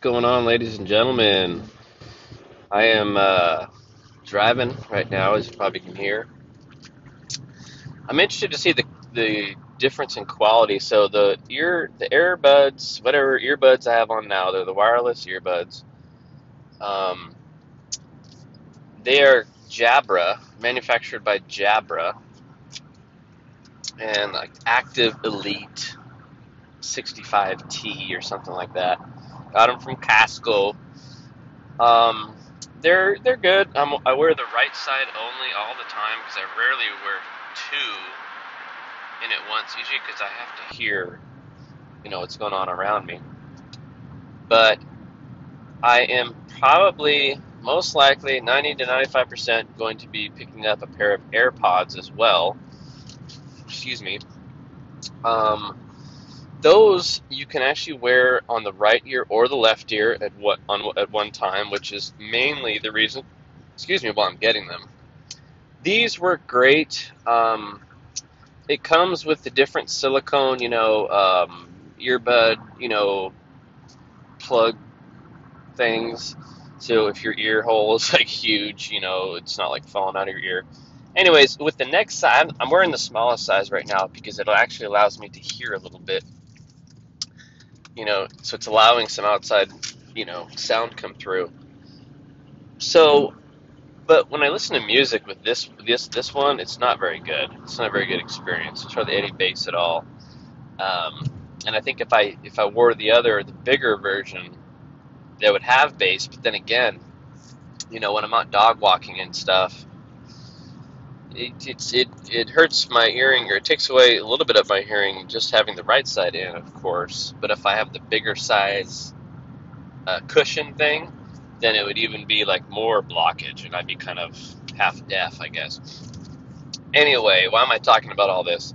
going on, ladies and gentlemen? I am uh, driving right now, as you probably can hear. I'm interested to see the the difference in quality. So the ear, the earbuds, whatever earbuds I have on now, they're the wireless earbuds. Um, they are Jabra, manufactured by Jabra, and like Active Elite 65T or something like that. Got them from Costco. Um, they're they're good. I'm, I wear the right side only all the time because I rarely wear two in at once. Usually because I have to hear, you know, what's going on around me. But I am probably most likely 90 to 95 percent going to be picking up a pair of AirPods as well. Excuse me. Um, those you can actually wear on the right ear or the left ear at what on at one time, which is mainly the reason. Excuse me, while I'm getting them. These work great. Um, it comes with the different silicone, you know, um, earbud, you know, plug things. So if your ear hole is like huge, you know, it's not like falling out of your ear. Anyways, with the next size, I'm wearing the smallest size right now because it actually allows me to hear a little bit you know, so it's allowing some outside, you know, sound come through. So, but when I listen to music with this this this one, it's not very good. It's not a very good experience. It's hardly any bass at all. Um, and I think if I if I wore the other, the bigger version, that would have bass. But then again, you know, when I'm out dog walking and stuff, it, it it hurts my hearing or it takes away a little bit of my hearing just having the right side in, of course. But if I have the bigger size uh, cushion thing, then it would even be like more blockage, and I'd be kind of half deaf, I guess. Anyway, why am I talking about all this?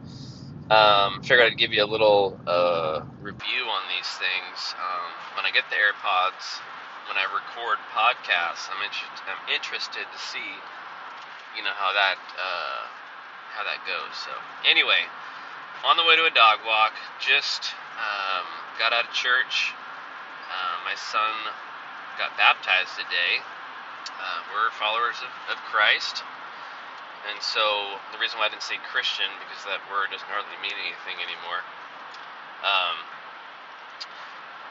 Um, figured I'd give you a little uh, review on these things. Um, when I get the AirPods, when I record podcasts, I'm, inter- I'm interested to see you know how that uh, how that goes. So anyway, on the way to a dog walk, just um, got out of church. Uh, my son got baptized today. Uh, we're followers of, of Christ. And so the reason why I didn't say Christian because that word doesn't hardly mean anything anymore. Um,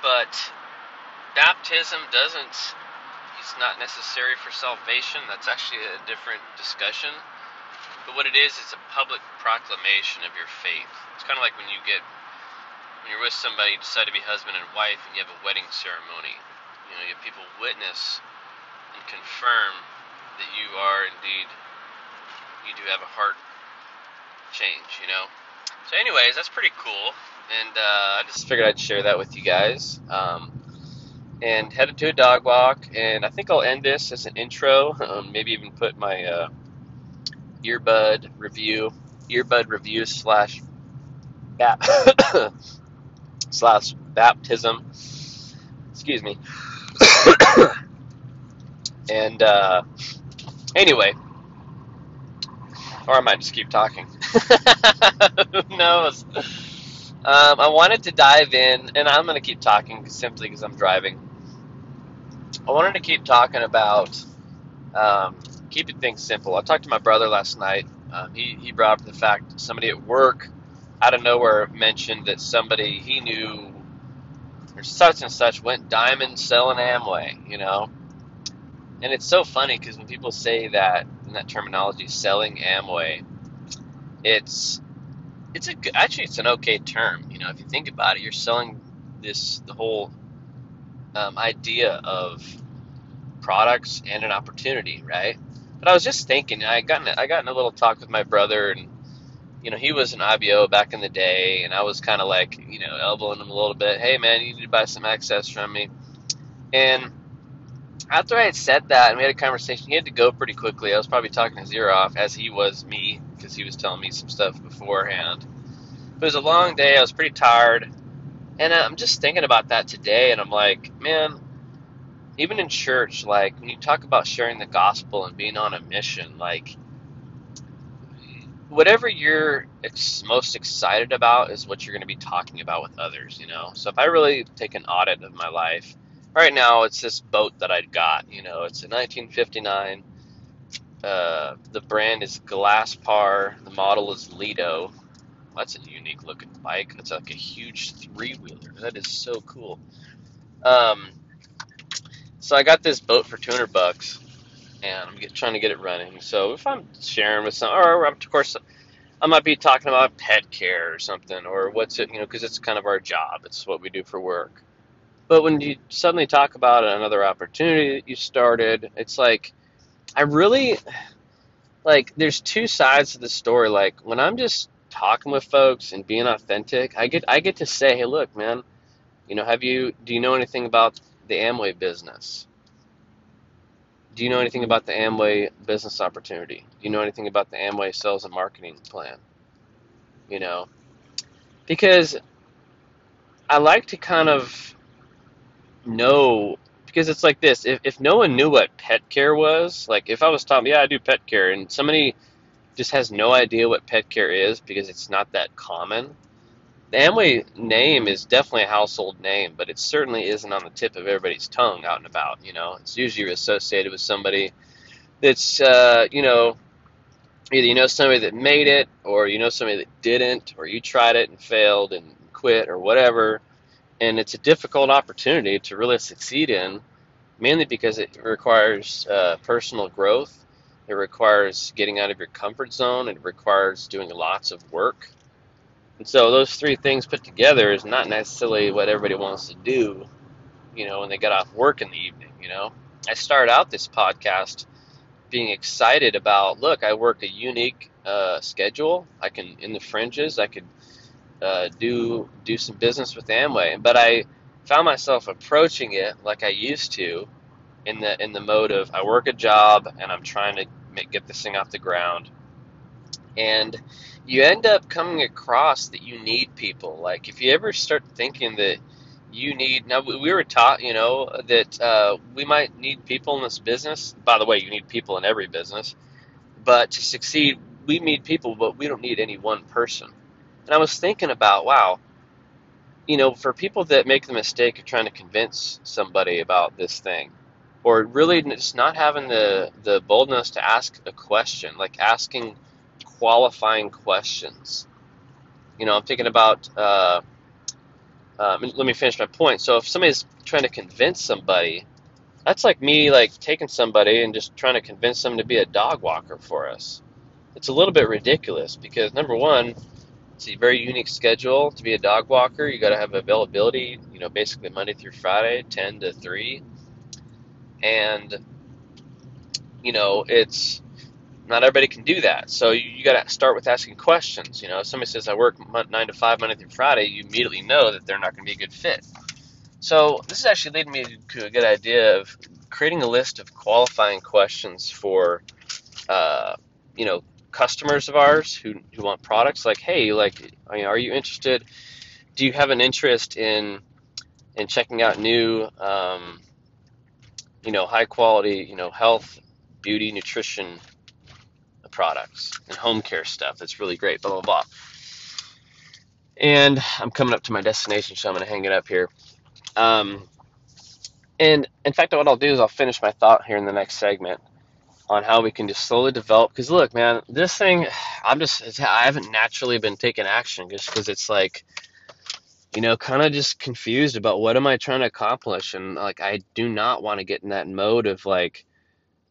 but baptism doesn't it's not necessary for salvation. That's actually a different discussion. But what it is, it's a public proclamation of your faith. It's kind of like when you get, when you're with somebody, you decide to be husband and wife, and you have a wedding ceremony. You know, you have people witness and confirm that you are indeed, you do have a heart change, you know. So, anyways, that's pretty cool. And uh, I just figured I'd share that with you guys. Um, and headed to a dog walk. And I think I'll end this as an intro. Um, maybe even put my uh, earbud review, earbud review slash bap slash baptism. Excuse me. and uh, anyway, or I might just keep talking. Who knows? Um, I wanted to dive in, and I'm going to keep talking simply because I'm driving. I wanted to keep talking about um, keeping things simple. I talked to my brother last night. Um, he, he brought up the fact somebody at work out of nowhere mentioned that somebody he knew or such and such went diamond selling Amway, you know. And it's so funny because when people say that in that terminology, selling Amway, it's it's a actually it's an okay term. You know, if you think about it, you're selling this the whole um, idea of products and an opportunity, right? But I was just thinking, I got in, I got in a little talk with my brother, and you know, he was an IBO back in the day, and I was kind of like, you know, elbowing him a little bit. Hey, man, you need to buy some access from me. And after I had said that, and we had a conversation, he had to go pretty quickly. I was probably talking his ear off, as he was me, because he was telling me some stuff beforehand. It was a long day. I was pretty tired. And I'm just thinking about that today, and I'm like, man, even in church, like when you talk about sharing the gospel and being on a mission, like whatever you're ex- most excited about is what you're going to be talking about with others, you know. So if I really take an audit of my life, right now it's this boat that I got. You know, it's a 1959. Uh, the brand is Glasspar. The model is Lido. That's a unique looking bike. It's like a huge three wheeler. That is so cool. Um, so I got this boat for 200 bucks, and I'm get, trying to get it running. So if I'm sharing with some, or of course, I might be talking about pet care or something, or what's it, you know, because it's kind of our job. It's what we do for work. But when you suddenly talk about another opportunity that you started, it's like I really like there's two sides to the story. Like when I'm just talking with folks and being authentic, I get I get to say, "Hey, look, man, you know, have you do you know anything about the Amway business? Do you know anything about the Amway business opportunity? Do you know anything about the Amway sales and marketing plan? You know, because I like to kind of know because it's like this if, if no one knew what pet care was like if i was talking yeah i do pet care and somebody just has no idea what pet care is because it's not that common. The amway name is definitely a household name but it certainly isn't on the tip of everybody's tongue out and about you know. It's usually associated with somebody that's uh, you know either you know somebody that made it or you know somebody that didn't or you tried it and failed and quit or whatever. And it's a difficult opportunity to really succeed in, mainly because it requires uh, personal growth. It requires getting out of your comfort zone. It requires doing lots of work. And so those three things put together is not necessarily what everybody wants to do, you know, when they get off work in the evening, you know. I started out this podcast being excited about, look, I work a unique uh, schedule. I can, in the fringes, I could uh, do do some business with Amway. But I found myself approaching it like I used to, in the in the mode of I work a job and I'm trying to make, get this thing off the ground, and you end up coming across that you need people. Like if you ever start thinking that you need now we were taught you know that uh, we might need people in this business. By the way you need people in every business. But to succeed we need people but we don't need any one person. And I was thinking about, wow, you know, for people that make the mistake of trying to convince somebody about this thing, or really just not having the, the boldness to ask a question, like asking qualifying questions. You know, I'm thinking about, uh, um, let me finish my point. So if somebody's trying to convince somebody, that's like me like taking somebody and just trying to convince them to be a dog walker for us. It's a little bit ridiculous because number one, it's a very unique schedule to be a dog walker. You got to have availability, you know, basically Monday through Friday, 10 to 3. And, you know, it's not everybody can do that. So you, you got to start with asking questions. You know, if somebody says, I work 9 to 5, Monday through Friday, you immediately know that they're not going to be a good fit. So this is actually leading me to a good idea of creating a list of qualifying questions for, uh, you know, customers of ours who, who want products like hey like are you interested do you have an interest in in checking out new um, you know high quality you know health beauty nutrition products and home care stuff. That's really great blah blah blah. And i'm coming up to my destination so i'm going to hang it up here. Um, and in fact what i'll do is i'll finish my thought here in the next segment on how we can just slowly develop. Because look, man, this thing, I'm just, I haven't naturally been taking action just because it's like, you know, kind of just confused about what am I trying to accomplish, and like I do not want to get in that mode of like,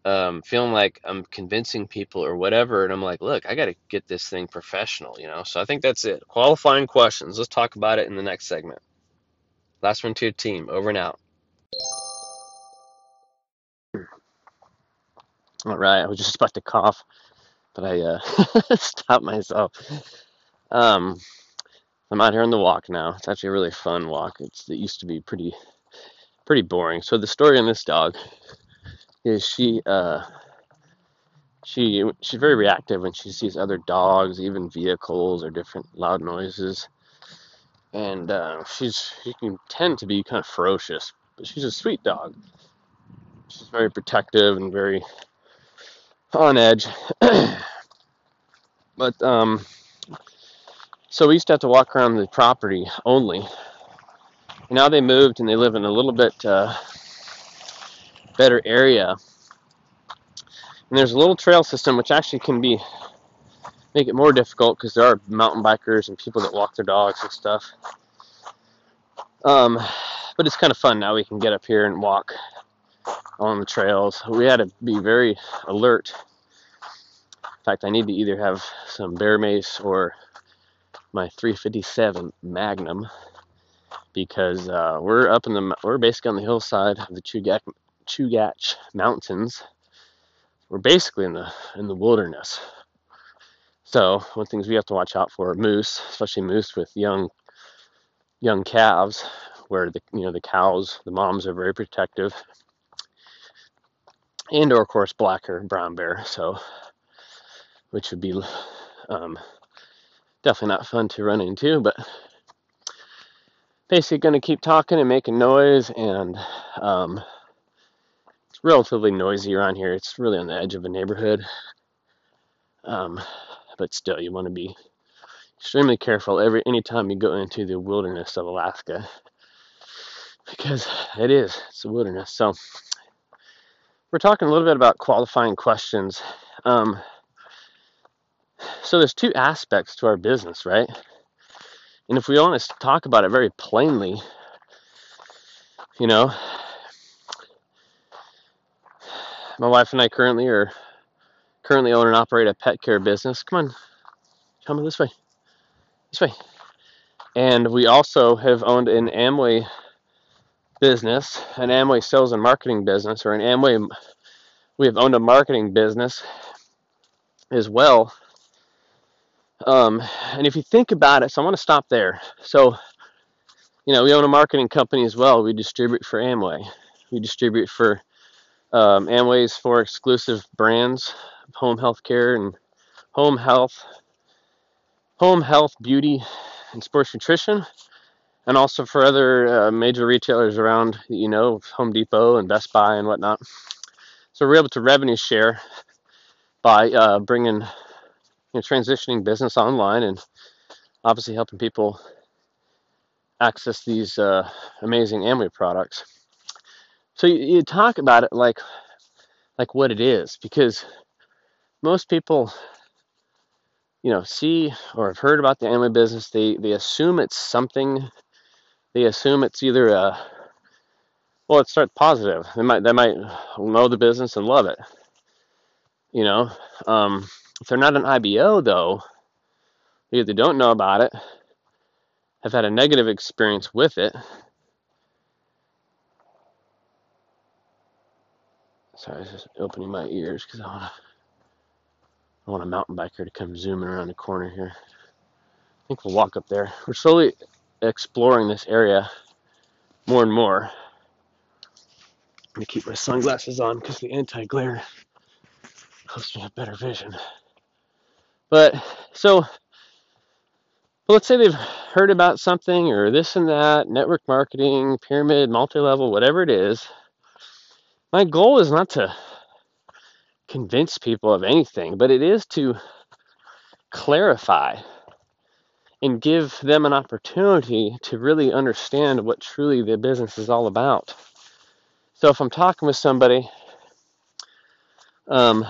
um, feeling like I'm convincing people or whatever, and I'm like, look, I got to get this thing professional, you know. So I think that's it. Qualifying questions. Let's talk about it in the next segment. Last one to your team. Over and out. All right, I was just about to cough, but I uh, stopped myself. Um, I'm out here on the walk now. It's actually a really fun walk. It's, it used to be pretty, pretty boring. So the story on this dog is she, uh, she, she's very reactive when she sees other dogs, even vehicles or different loud noises. And uh, she's, she can tend to be kind of ferocious, but she's a sweet dog. She's very protective and very on edge. but um, so we used to have to walk around the property only now they moved and they live in a little bit uh, better area. And there's a little trail system which actually can be make it more difficult because there are mountain bikers and people that walk their dogs and stuff. Um, but it's kind of fun now. We can get up here and walk on the trails. We had to be very alert. In fact, I need to either have some bear mace or my 357 Magnum because uh, we're up in the we're basically on the hillside of the Chugach, Chugach Mountains. We're basically in the in the wilderness. So one things we have to watch out for moose, especially moose with young young calves, where the you know the cows, the moms are very protective, and or of course black or brown bear. So which would be um, definitely not fun to run into, but basically going to keep talking and making noise and um, it's relatively noisy around here. It's really on the edge of a neighborhood. Um, but still you want to be extremely careful every anytime you go into the wilderness of alaska because it is it's a wilderness. So we're talking a little bit about qualifying questions. Um, so there's two aspects to our business right and if we want to talk about it very plainly, you know, my wife and I currently are currently own and operate a pet care business. Come on, come this way, this way. And we also have owned an Amway business, an Amway sales and marketing business, or an Amway. We have owned a marketing business as well um, and if you think about it, so I want to stop there. So, you know, we own a marketing company as well. We distribute for Amway. We distribute for um, Amway's four exclusive brands, home health care and home health, home health, beauty, and sports nutrition, and also for other uh, major retailers around, you know, Home Depot and Best Buy and whatnot. So we're able to revenue share by uh, bringing you know, transitioning business online and obviously helping people access these uh, amazing Amway products. So you, you talk about it like like what it is because most people you know see or have heard about the Amway business. They they assume it's something. They assume it's either a well it starts positive. They might they might know the business and love it you know? Um, if they're not an IBO, though, they either don't know about it, have had a negative experience with it. Sorry, I was just opening my ears because I want. I want a mountain biker to come zooming around the corner here. I think we'll walk up there. We're slowly exploring this area more and more. I'm gonna keep my sunglasses on because the anti-glare helps me have better vision. But so, let's say they've heard about something or this and that, network marketing, pyramid, multi level, whatever it is. My goal is not to convince people of anything, but it is to clarify and give them an opportunity to really understand what truly the business is all about. So if I'm talking with somebody, um,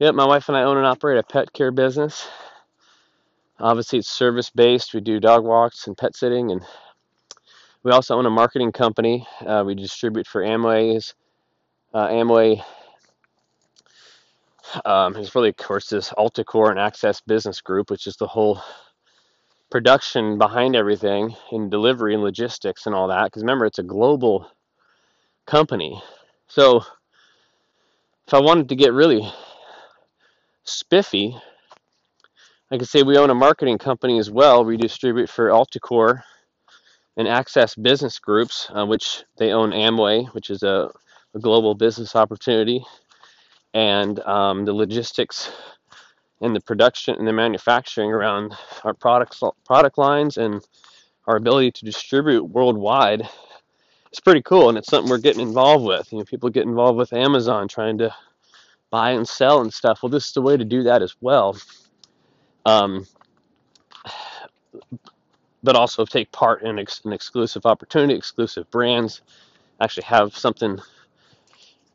Yep, my wife and I own and operate a pet care business. Obviously, it's service based. We do dog walks and pet sitting, and we also own a marketing company. Uh, we distribute for Amway's. Uh, Amway um, is really, of course, this Alticor and Access Business Group, which is the whole production behind everything in delivery and logistics and all that. Because remember, it's a global company. So if I wanted to get really spiffy. I could say we own a marketing company as well. We distribute for Alticor and Access Business Groups, uh, which they own Amway, which is a, a global business opportunity, and um, the logistics and the production and the manufacturing around our products, product lines, and our ability to distribute worldwide. It's pretty cool, and it's something we're getting involved with. You know, people get involved with Amazon trying to buy and sell and stuff. Well, this is the way to do that as well. Um, but also take part in ex- an exclusive opportunity, exclusive brands, actually have something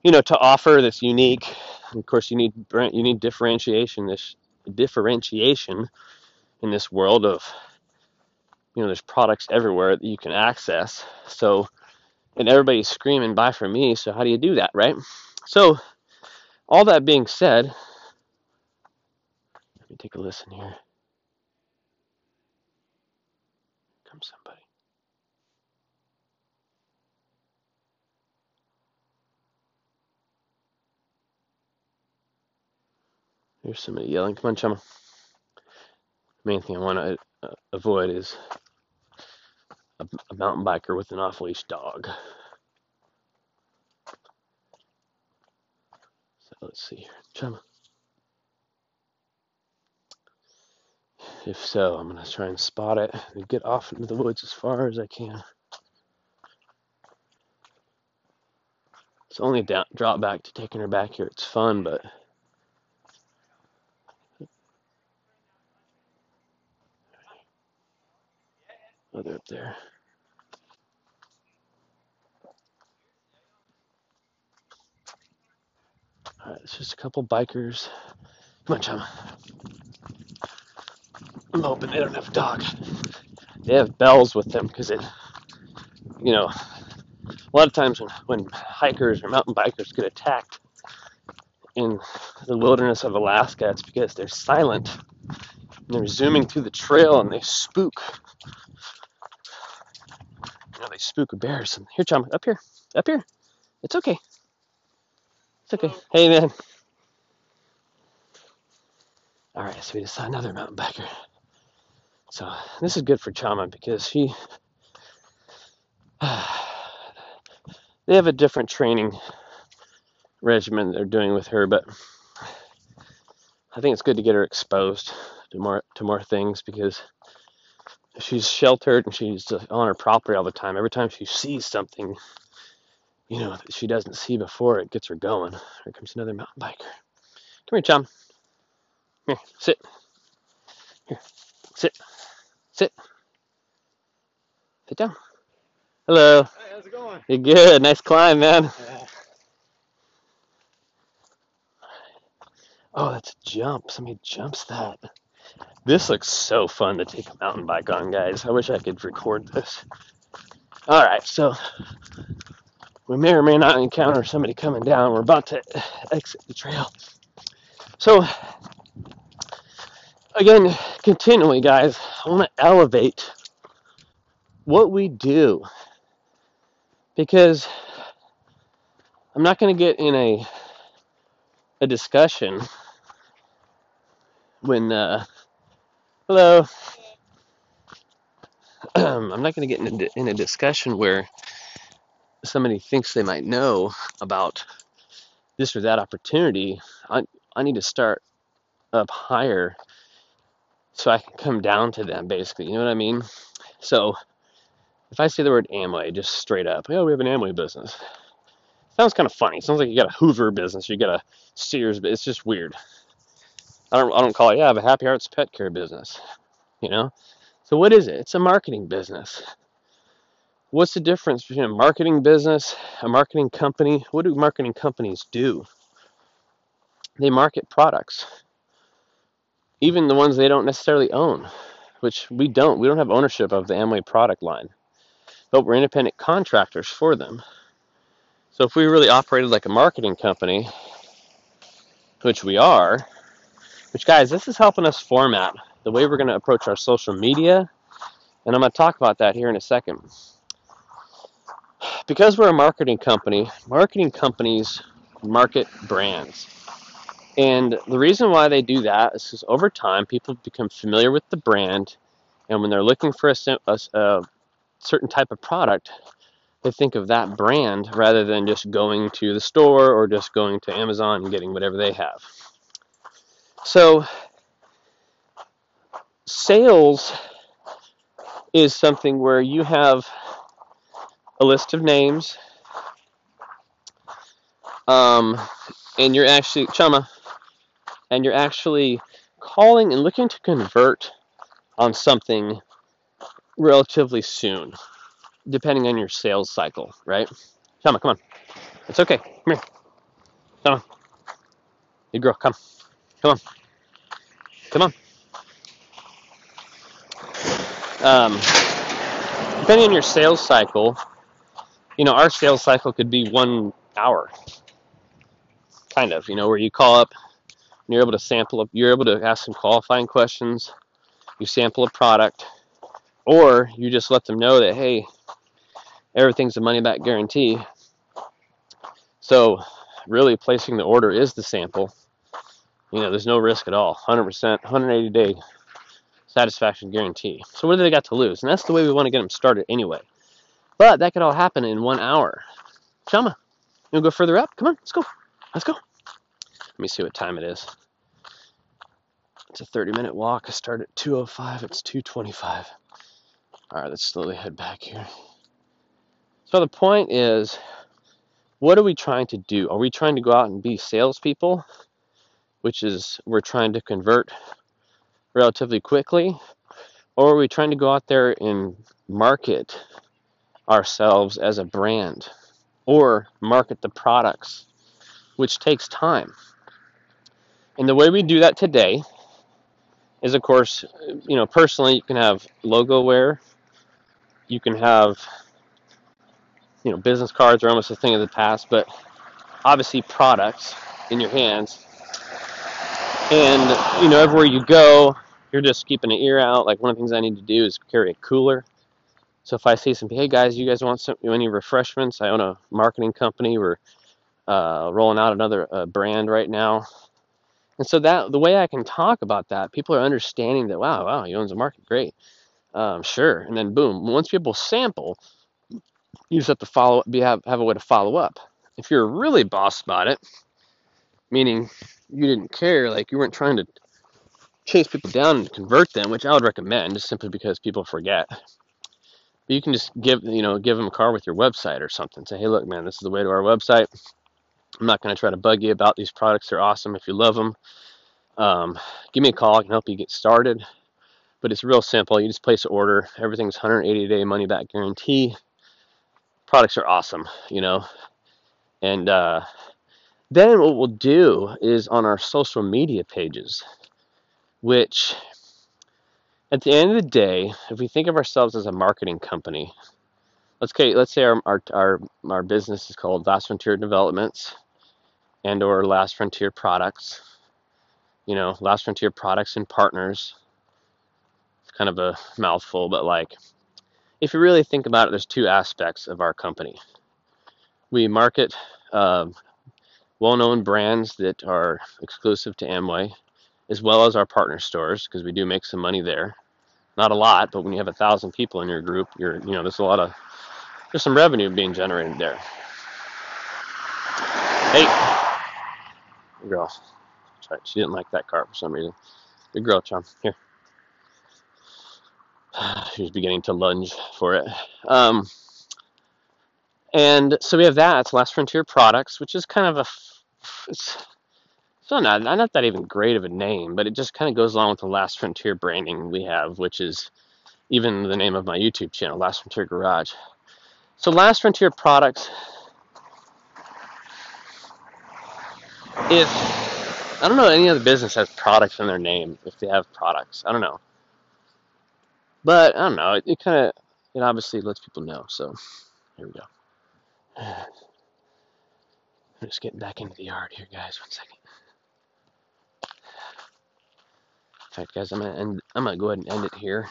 you know to offer that's unique. And of course, you need you need differentiation. This differentiation in this world of you know there's products everywhere that you can access. So and everybody's screaming buy from me. So how do you do that, right? So all that being said, let me take a listen here. Comes somebody. There's somebody yelling. Come on, chum. Main thing I want to uh, avoid is a, a mountain biker with an off-leash dog. Let's see here. If so, I'm gonna try and spot it and get off into the woods as far as I can. It's only a drop back to taking her back here. It's fun, but oh, they're up there. Right, it's just a couple bikers. Come on, chum. I'm hoping they don't have a dog. They have bells with them because it, you know, a lot of times when, when hikers or mountain bikers get attacked in the wilderness of Alaska, it's because they're silent and they're zooming through the trail and they spook. You know, they spook a bears. And here, chum, up here, up here. It's okay. Okay. Hey, man. All right, so we just saw another mountain biker. So this is good for Chama because she, they have a different training regimen they're doing with her, but I think it's good to get her exposed to more to more things because she's sheltered and she's on her property all the time. Every time she sees something, you know, that she doesn't see before, it gets her going. Here comes another mountain biker. Come here, chum. Here, sit. Here, sit. Sit. Sit down. Hello. Hey, how's it going? You're good. Nice climb, man. Yeah. Oh, that's a jump. Somebody jumps that. This looks so fun to take a mountain bike on, guys. I wish I could record this. All right, so we may or may not encounter somebody coming down. We're about to exit the trail. So, again, continually, guys, I want to elevate what we do because I'm not going to get in a a discussion when uh, hello I'm not going to get in a, in a discussion where somebody thinks they might know about this or that opportunity. I I need to start up higher so I can come down to them basically. You know what I mean? So if I say the word Amway just straight up, oh, we have an Amway business. Sounds kind of funny. Sounds like you got a Hoover business, you got a Sears, but it's just weird. I don't I don't call it. Yeah, I have a Happy Hearts pet care business. You know. So what is it? It's a marketing business. What's the difference between a marketing business, a marketing company? What do marketing companies do? They market products, even the ones they don't necessarily own, which we don't. We don't have ownership of the Amway product line, but we're independent contractors for them. So if we really operated like a marketing company, which we are, which guys, this is helping us format the way we're going to approach our social media, and I'm going to talk about that here in a second. Because we're a marketing company, marketing companies market brands. And the reason why they do that is because over time people become familiar with the brand, and when they're looking for a, a, a certain type of product, they think of that brand rather than just going to the store or just going to Amazon and getting whatever they have. So, sales is something where you have a list of names, um, and you're actually chama, and you're actually calling and looking to convert on something relatively soon, depending on your sales cycle, right? Chama, come on. It's okay. Come here. Come on. You girl, come. Come on. Come on. Um, depending on your sales cycle, you know, our sales cycle could be one hour, kind of, you know, where you call up and you're able to sample, you're able to ask some qualifying questions, you sample a product, or you just let them know that, hey, everything's a money back guarantee. So, really, placing the order is the sample. You know, there's no risk at all. 100%, 180 day satisfaction guarantee. So, what do they got to lose? And that's the way we want to get them started anyway. But that could all happen in one hour. Shama, you want to go further up? Come on, let's go. Let's go. Let me see what time it is. It's a 30 minute walk. I start at 2.05. It's 2.25. All right, let's slowly head back here. So the point is, what are we trying to do? Are we trying to go out and be salespeople, which is we're trying to convert relatively quickly, or are we trying to go out there and market ourselves as a brand or market the products, which takes time? And the way we do that today is, of course, you know, personally, you can have logo wear, you can have, you know, business cards are almost a thing of the past, but obviously products in your hands. And, you know, everywhere you go, you're just keeping an ear out. Like one of the things I need to do is carry a cooler. So if I say some, hey guys, you guys want some any refreshments? I own a marketing company. We're uh, rolling out another uh, brand right now. And so that the way I can talk about that, people are understanding that wow, wow, he owns a market, great, um, sure. And then boom, once people sample, you just have to follow, be have have a way to follow up. If you're really boss about it, meaning you didn't care, like you weren't trying to chase people down and convert them, which I would recommend, just simply because people forget. But you can just give you know give them a car with your website or something. Say, hey, look, man, this is the way to our website I'm not going to try to bug you about these products. They're awesome if you love them. Um, give me a call. I can help you get started. But it's real simple. You just place an order. Everything's 180 day money back guarantee. Products are awesome, you know. And uh, then what we'll do is on our social media pages, which at the end of the day, if we think of ourselves as a marketing company, let's let's say our, our our our business is called Last Frontier Developments and or last frontier products. You know last frontier products and partners it's kind of a mouthful but like if you really think about it there's two aspects of our company. We market uh, well-known brands that are exclusive to amway as well as our partner stores because we do make some money there not a lot but when you have a thousand people in your group you're you know there's a lot of there's some revenue being generated there hey good girl. She didn't like that cart for some reason. Good girl, Chum. Here. She's beginning to lunge for it. Um, and so we have that. It's Last Frontier Products, which is kind of a. It's, it's not, not that even great of a name, but it just kind of goes along with the Last Frontier branding we have, which is even the name of my YouTube channel, Last Frontier Garage. So Last Frontier Products if I don't know any other business has products in their name if they have products. I don't know. But I don't know. It, it kind of it obviously lets people know. So here we go. I'm just getting back into the yard here, guys. One second. In fact, guys, I'm gonna end. I'm gonna go ahead and end it here.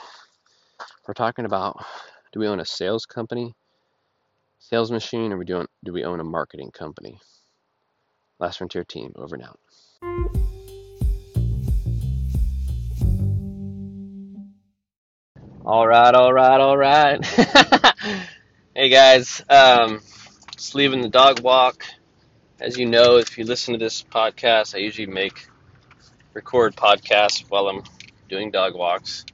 We're talking about: Do we own a sales company, sales machine, or we doing? Do we own a marketing company? Last Frontier team, over and out. All right, all right, all right. hey guys, um, just leaving the dog walk. As you know, if you listen to this podcast, I usually make record podcasts while I'm doing dog walks.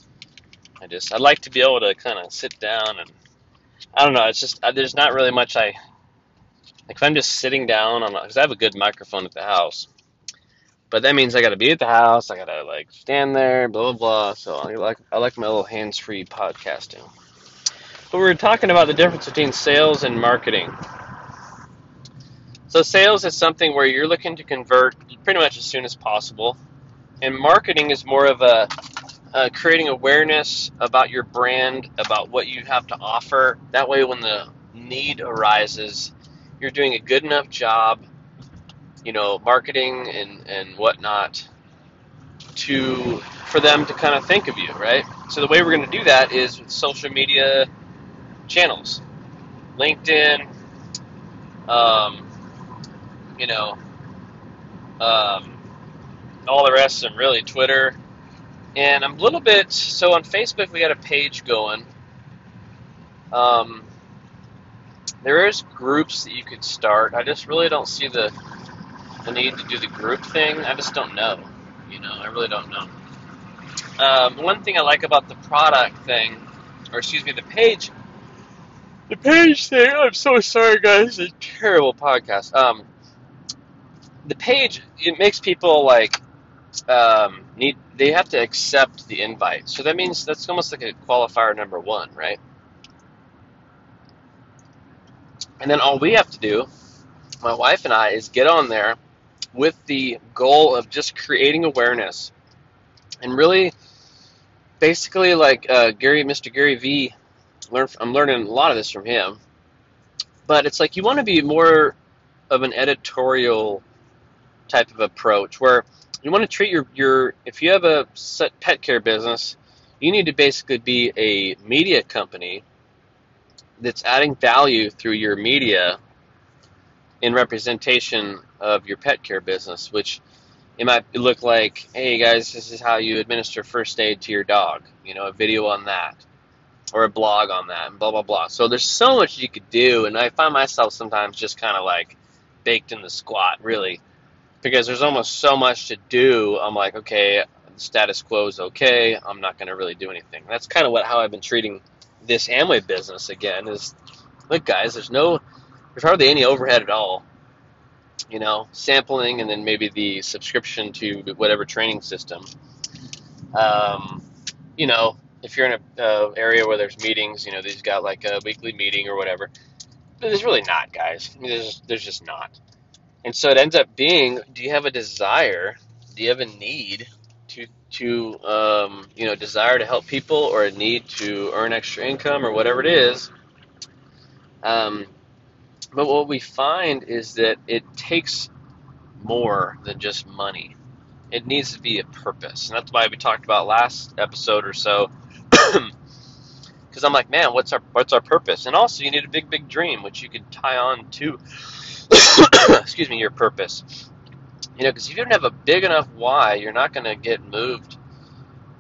I just I like to be able to kind of sit down and I don't know. It's just there's not really much I like if I'm just sitting down on, because I have a good microphone at the house, But that means I got to be at the house. I got to like stand there, blah blah blah. So I like I like my little hands-free podcasting. But we were talking about the difference between sales and marketing. So sales is something where you're looking to convert pretty much as soon as possible, and marketing is more of a uh, creating awareness about your brand, about what you have to offer. That way, when the need arises, you're doing a good enough job, you know, marketing and and whatnot to for them to kind of think of you, right? So the way we're going to do that is with social media channels, LinkedIn, um, you know, um, all the rest of them, really, Twitter. And I'm a little bit, so on Facebook, we got a page going. Um, there is groups that you could start. I just really don't see the, the need to do the group thing. I just don't know. You know, I really don't know. Um, one thing I like about the product thing, or excuse me, the page, the page thing. I'm so sorry, guys. It's a terrible podcast. Um, the page it makes people like um, need they have to accept the invite. So that means that's almost like a qualifier number one, right? And then all we have to do, my wife and I, is get on there with the goal of just creating awareness and really basically like uh, Gary, Mr. Gary V. Learn, I'm learning a lot of this from him, but it's like you want to be more of an editorial type of approach where you want to treat your, your if you have a pet care business, you need to basically be a media company that's adding value through your media in representation of your pet care business, which it might look like, hey guys, this is how you administer first aid to your dog. You know, a video on that, or a blog on that, and blah blah blah. So there's so much you could do, and I find myself sometimes just kind of like baked in the squat, really, because there's almost so much to do. I'm like, okay, the status quo is okay. I'm not going to really do anything. That's kind of what how I've been treating this Amway business again. Is look, guys, there's no, there's hardly any overhead at all you know, sampling and then maybe the subscription to whatever training system. Um, you know, if you're in a uh, area where there's meetings, you know, they've got like a weekly meeting or whatever. But there's really not, guys. I mean, there's there's just not. And so it ends up being: Do you have a desire? Do you have a need to to um, you know desire to help people or a need to earn extra income or whatever it is? Um, but what we find is that it takes more than just money. It needs to be a purpose. And that's why we talked about last episode or so. Because I'm like, man, what's our what's our purpose? And also, you need a big, big dream, which you can tie on to, excuse me, your purpose. You know, because if you don't have a big enough why, you're not going to get moved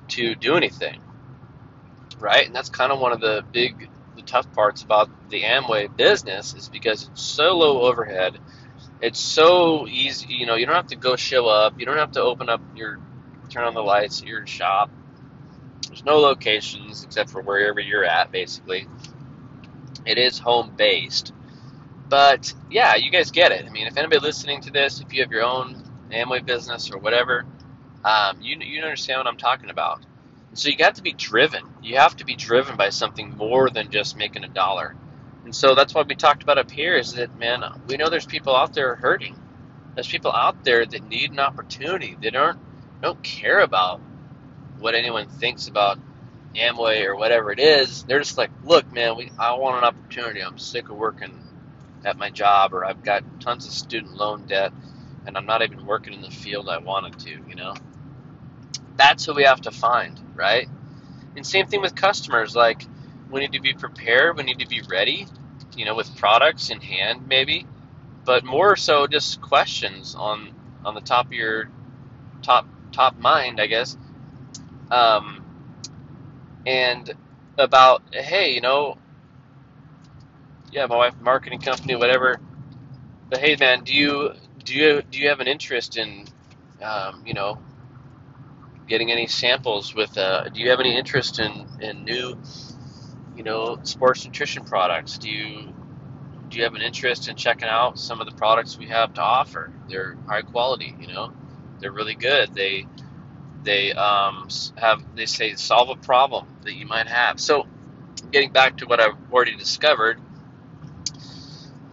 to do anything, right? And that's kind of one of the big the tough parts about the Amway business is because it's so low overhead. It's so easy, you know, you don't have to go show up. You don't have to open up your, turn on the lights at your shop. There's no locations except for wherever you're at, basically. It is home based. But yeah, you guys get it. I mean, if anybody listening to this, if you have your own Amway business or whatever, um, you, you understand what I'm talking about. So you got to be driven. You have to be driven by something more than just making a dollar. And so that's what we talked about up here is that, man, we know there's people out there hurting. There's people out there that need an opportunity. They don't don't care about what anyone thinks about Amway or whatever it is. They're just like, look, man, we I want an opportunity. I'm sick of working at my job, or I've got tons of student loan debt, and I'm not even working in the field I wanted to. You know, that's who we have to find, right? And same thing with customers. Like, we need to be prepared, we need to be ready, you know, with products in hand, maybe, but more so just questions on on the top of your top top mind, I guess. Um, and about hey, you know, yeah, my wife, marketing company, whatever. But hey, man, do you do you do you have an interest in, um, you know, getting any samples with uh, do you have any interest in, in new you know sports nutrition products do you do you have an interest in checking out some of the products we have to offer they're high quality you know They're really good. They they um, have they say solve a problem that you might have. So, getting back to what I've already discovered,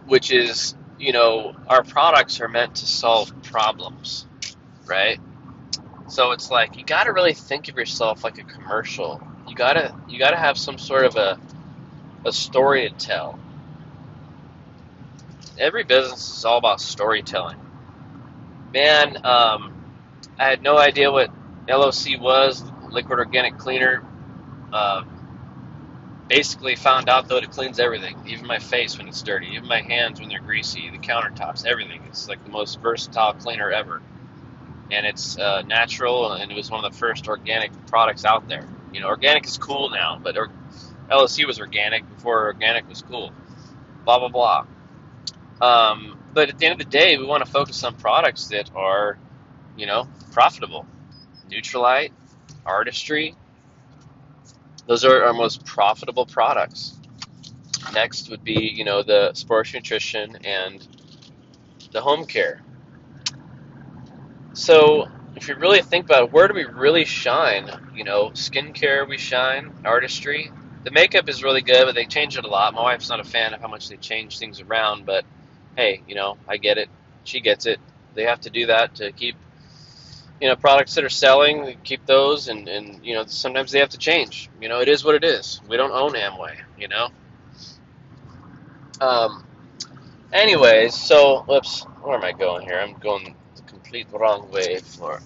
which is you know our products are meant to solve problems, right? So it's like you got to really think of yourself like a commercial. You gotta you gotta have some sort of a a story to tell. Every business is all about storytelling. Man, um, I had no idea what LOC was, liquid organic cleaner. Uh, basically found out though it cleans everything, even my face when it's dirty, even my hands when they're greasy, the countertops, everything. It's like the most versatile cleaner ever, and it's uh, natural, and it was one of the first organic products out there. You know, organic is cool now, but or, was organic before organic was cool. Blah blah blah. Um, but at the end of the day, we want to focus on products that are, you know, profitable. Nutrilite Artistry, those are our most profitable products. Next would be, you know, the sports nutrition and the home care. So, if you really think about it, where do we really shine? You know, skincare we shine, artistry. The makeup is really good, but they change it a lot. My wife's not a fan of how much they change things around, but hey, you know, I get it. She gets it. They have to do that to keep you know products that are selling keep those and and you know sometimes they have to change. You know it is what it is. We don't own amway you know? Um anyways so whoops where am i going here? I'm going the complete wrong way for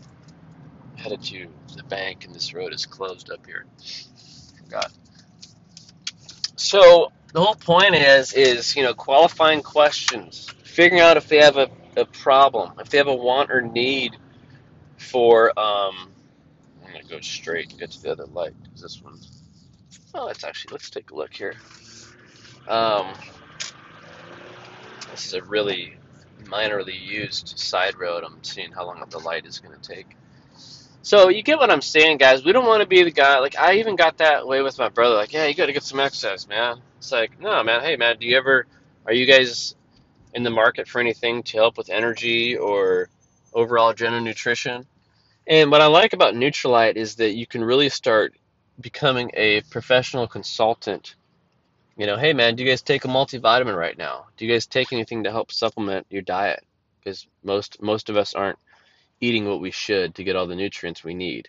headed to the bank and this road is closed up here. Forgot so the whole point is is you know qualifying questions. Figuring out if they have a, a problem if they have a want or need for um, I'm gonna go straight and get to the other light because this one. Oh, it's actually. Let's take a look here. Um, this is a really minorly used side road. I'm seeing how long the light is to take. So you get what I'm saying, guys. We don't want to be the guy. Like I even got that way with my brother. Like, yeah, you got to get some exercise, man. It's like, no, man. Hey, man. Do you ever? Are you guys in the market for anything to help with energy or overall general nutrition? And what I like about Nutrilite is that you can really start becoming a professional consultant. You know, hey man, do you guys take a multivitamin right now? Do you guys take anything to help supplement your diet? Because most most of us aren't eating what we should to get all the nutrients we need.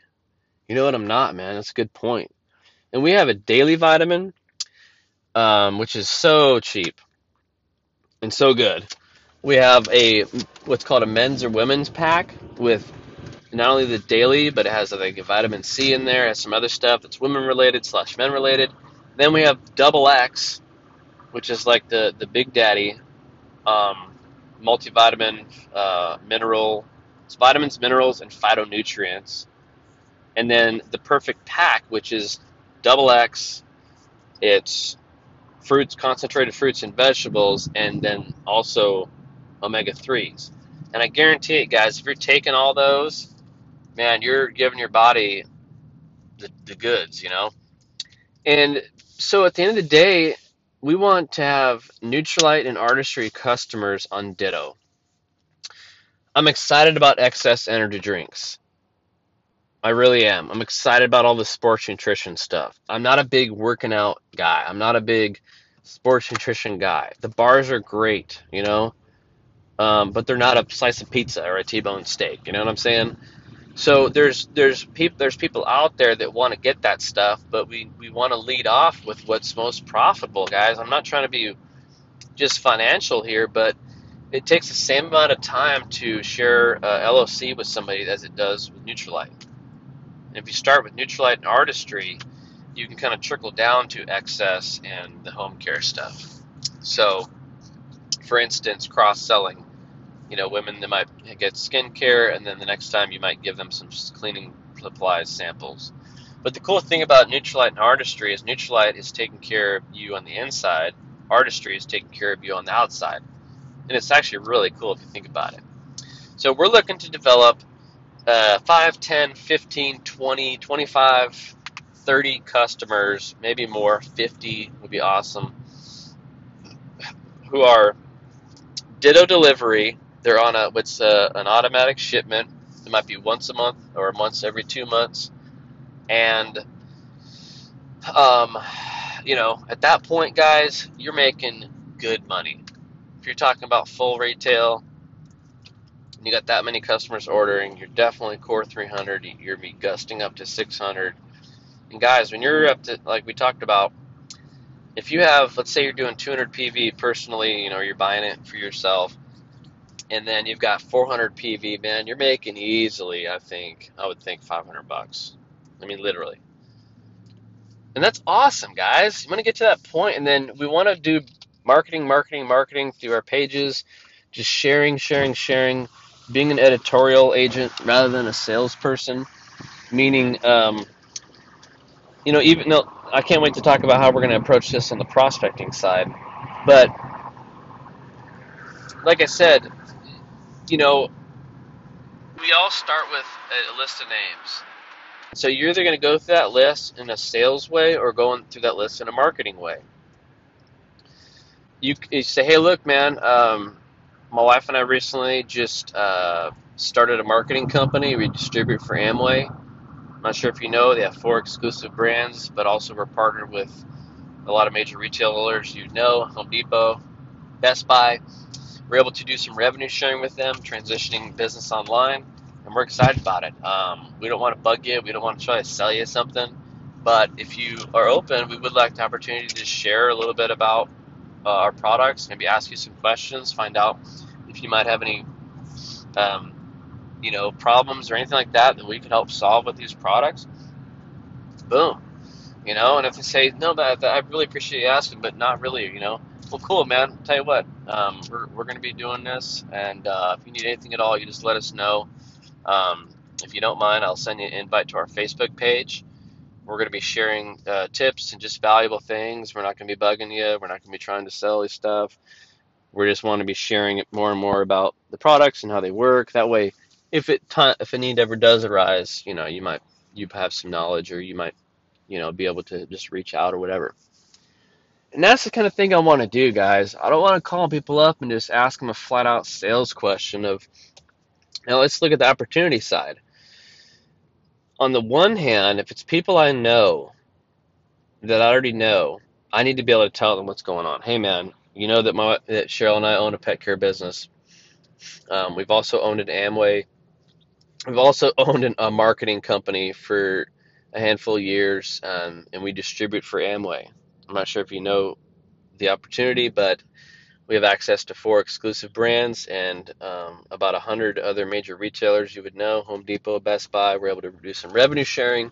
You know what? I'm not, man. That's a good point. And we have a daily vitamin, um, which is so cheap and so good. We have a what's called a men's or women's pack with not only the daily, but it has like vitamin C in there, has some other stuff that's women related slash men related. Then we have Double X, which is like the the Big Daddy um, multivitamin, uh, mineral, it's vitamins, minerals, and phytonutrients. And then the Perfect Pack, which is Double X, it's fruits, concentrated fruits and vegetables, and then also omega threes. And I guarantee it, guys, if you're taking all those man, you're giving your body the, the goods, you know? And so at the end of the day, we want to have Nutrilite and Artistry customers on Ditto. I'm excited about XS energy drinks. I really am. I'm excited about all the sports nutrition stuff. I'm not a big working out guy. I'm not a big sports nutrition guy. The bars are great, you know, um, but they're not a slice of pizza or a T-bone steak. You know what I'm saying? So there's there's people there's people out there that want to get that stuff, but we we want to lead off with what's most profitable, guys. I'm not trying to be just financial here, but it takes the same amount of time to share uh, LOC with somebody as it does with Nutrilite. And if you start with Nutrilite and Artistry, you can kind of trickle down to XS and the home care stuff. So, for instance, cross selling you know, women that might get skincare, and then the next time you might give them some cleaning supplies samples. But the cool thing about Nutrilite and Artistry is Nutrilite is taking care of you on the inside, Artistry is taking care of you on the outside. And it's actually really cool if you think about it. So we're looking to develop uh, 5, 10, 15, 20, 25, 30 customers, maybe more, 50 would be awesome, who are ditto delivery they're on a what's a, an automatic shipment It might be once a month or once every two months. And, um, you know, at that point, guys, you're making good money. If you're talking about full retail, you got that many customers ordering, you're definitely core 300. You're be gusting up to 600. And guys, when you're up to like we talked about, if you have, let's say you're doing 200 PV personally, you know, you're buying it for yourself, and then you've got 400 PV, man, you're making easily, I think, I would think 500 bucks. I mean, literally. And that's awesome, guys. You want to get to that point, and then we want to do marketing, marketing, marketing through our pages, just sharing, sharing, sharing, being an editorial agent rather than a salesperson, meaning, um, you know, even though I can't wait to talk about how we're going to approach this on the prospecting side, but like I said, you know, we all start with a list of names. So you're either going to go through that list in a sales way or going through that list in a marketing way. You, you say, hey, look, man, um, my wife and I recently just uh, started a marketing company. We distribute for Amway. I'm not sure if you know, they have four exclusive brands, but also we're partnered with a lot of major retailers you know, Home Depot, Best Buy. We're able to do some revenue sharing with them, transitioning business online, and we're excited about it. Um, we don't want to bug you, we don't want to try to sell you something, but if you are open, we would like the opportunity to share a little bit about uh, our products, maybe ask you some questions, find out if you might have any, um, you know, problems or anything like that that we can help solve with these products. Boom, you know. And if they say no, that, I really appreciate you asking, but not really, you know. Well, cool, man. Tell you what, um, we're we're to be doing this, and uh, if you need anything at all, you just let us know. Um, if you don't mind, I'll send you an invite to our Facebook page. We're going to be sharing uh, tips and just valuable things. We're not going to be bugging you. We're not going to be trying to sell you stuff. We just want to be sharing it more and more about the products and how they work. That way, if it if a need ever does arise, you know, you might you have some knowledge, or you might, you know, be able to just reach out or whatever. And that's the kind of thing I want to do, guys. I don't want to call people up and just ask them a flat out sales question of, now let's look at the opportunity side. On the one hand, if it's people I know that I already know, I need to be able to tell them what's going on. Hey, man, you know that my that Cheryl and I own a pet care business. Um, we've also owned an Amway. We've also owned a marketing company for a handful of years, um, and we distribute for Amway. I'm not sure if you know the opportunity, but we have access to four exclusive brands and um, about 100 other major retailers you would know Home Depot, Best Buy. We're able to do some revenue sharing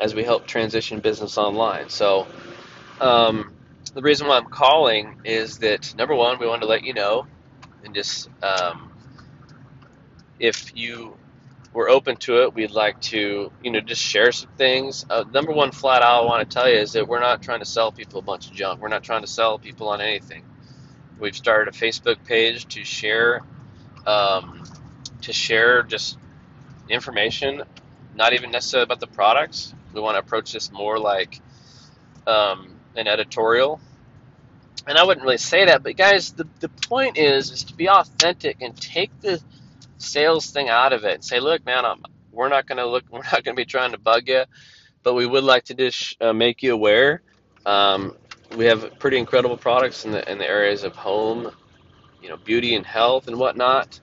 as we help transition business online. So, um, the reason why I'm calling is that number one, we wanted to let you know, and just um, if you were open to it, we'd like to, you know, just share some things. Uh, number one, flat out, I want to tell you is that we're not trying to sell people a bunch of junk. We're not trying to sell people on anything. We've started a Facebook page to share, um, to share just information, not even necessarily about the products. We want to approach this more like um, an editorial. And I wouldn't really say that, but guys, the, the point is is to be authentic and take the sales thing out of it and say, look, man, I'm, we're not going to look, we're not going to be trying to bug you, but we would like to just uh, make you aware. Um, we have pretty incredible products in the in the areas of home, you know, beauty and health and whatnot.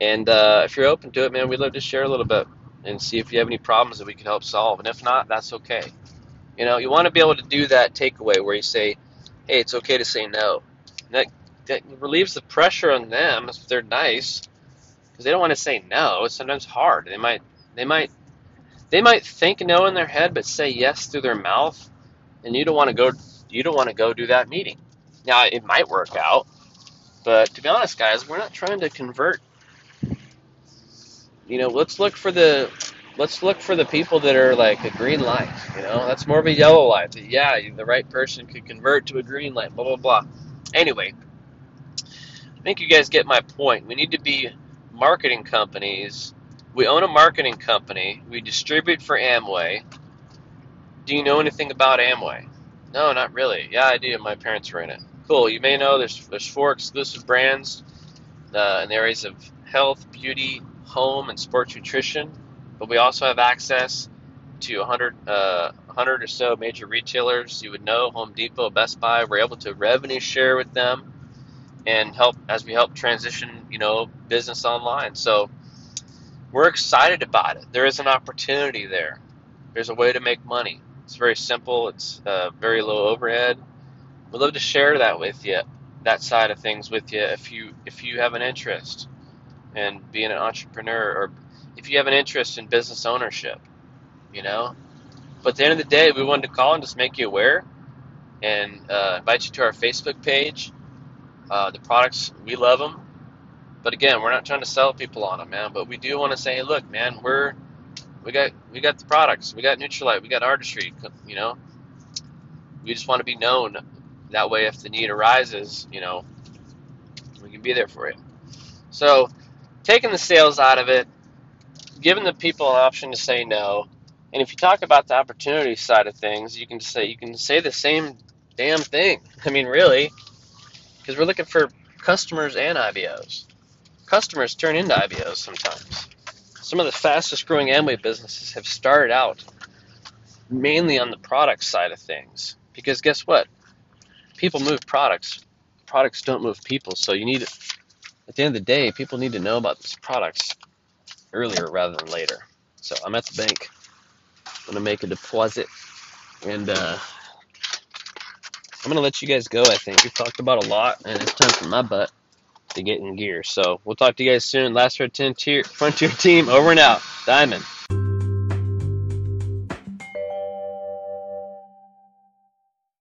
And uh, if you're open to it, man, we'd love to share a little bit and see if you have any problems that we can help solve. And if not, that's okay. You know, you want to be able to do that takeaway where you say, hey, it's okay to say no. that, that relieves the pressure on them if they're nice because they don't want to say no. It's sometimes hard. They might, they might, they might think no in their head, but say yes through their mouth, and you don't want to go. You don't want to go do that meeting. Now it might work out, but to be honest, guys, we're not trying to convert. You know, let's look for the let's look for the people that are like a green light. You know, that's more of a yellow light. Yeah, the right person could convert to a green light. Blah blah blah. Anyway, I think you guys get my point. We need to be marketing companies. We own a marketing company. We distribute for Amway. Do you know anything about Amway? No, not really. Yeah, I do. My parents were in it. Cool. You may know there's there's four exclusive brands uh, in the areas of health, beauty, home and sports nutrition, but we also have access to 100, uh, 100 or so major retailers. You would know Home Depot, Best Buy. We're able to revenue share with them and help as we help transition, you know, business online. So we're excited about it. There is an opportunity there. There's a way to make money. It's very simple. It's uh, very low overhead. We'd love to share that with you, that side of things with you, if you if you have an interest in being an entrepreneur or if you have an interest in business ownership, you know. But at the end of the day, we wanted to call and just make you aware and uh, invite you to our Facebook page. Uh, the products, we love them. But again, we're not trying to sell people on them, man. But we do want to say, look, man, we're we got we got the products, we got Nutrilite, we got Artistry, you know. We just want to be known that way. If the need arises, you know, we can be there for you. So, taking the sales out of it, giving the people an option to say no, and if you talk about the opportunity side of things, you can say you can say the same damn thing. I mean, really, because we're looking for customers and IBOs. Customers turn into IBOs sometimes. Some of the fastest growing Amway businesses have started out mainly on the product side of things. Because guess what? People move products. Products don't move people. So you need, at the end of the day, people need to know about these products earlier rather than later. So I'm at the bank. I'm gonna make a deposit, and uh, I'm gonna let you guys go. I think we've talked about a lot, and it's time for my butt to get in gear. So we'll talk to you guys soon. Last Frontier, Frontier team over and out. Diamond.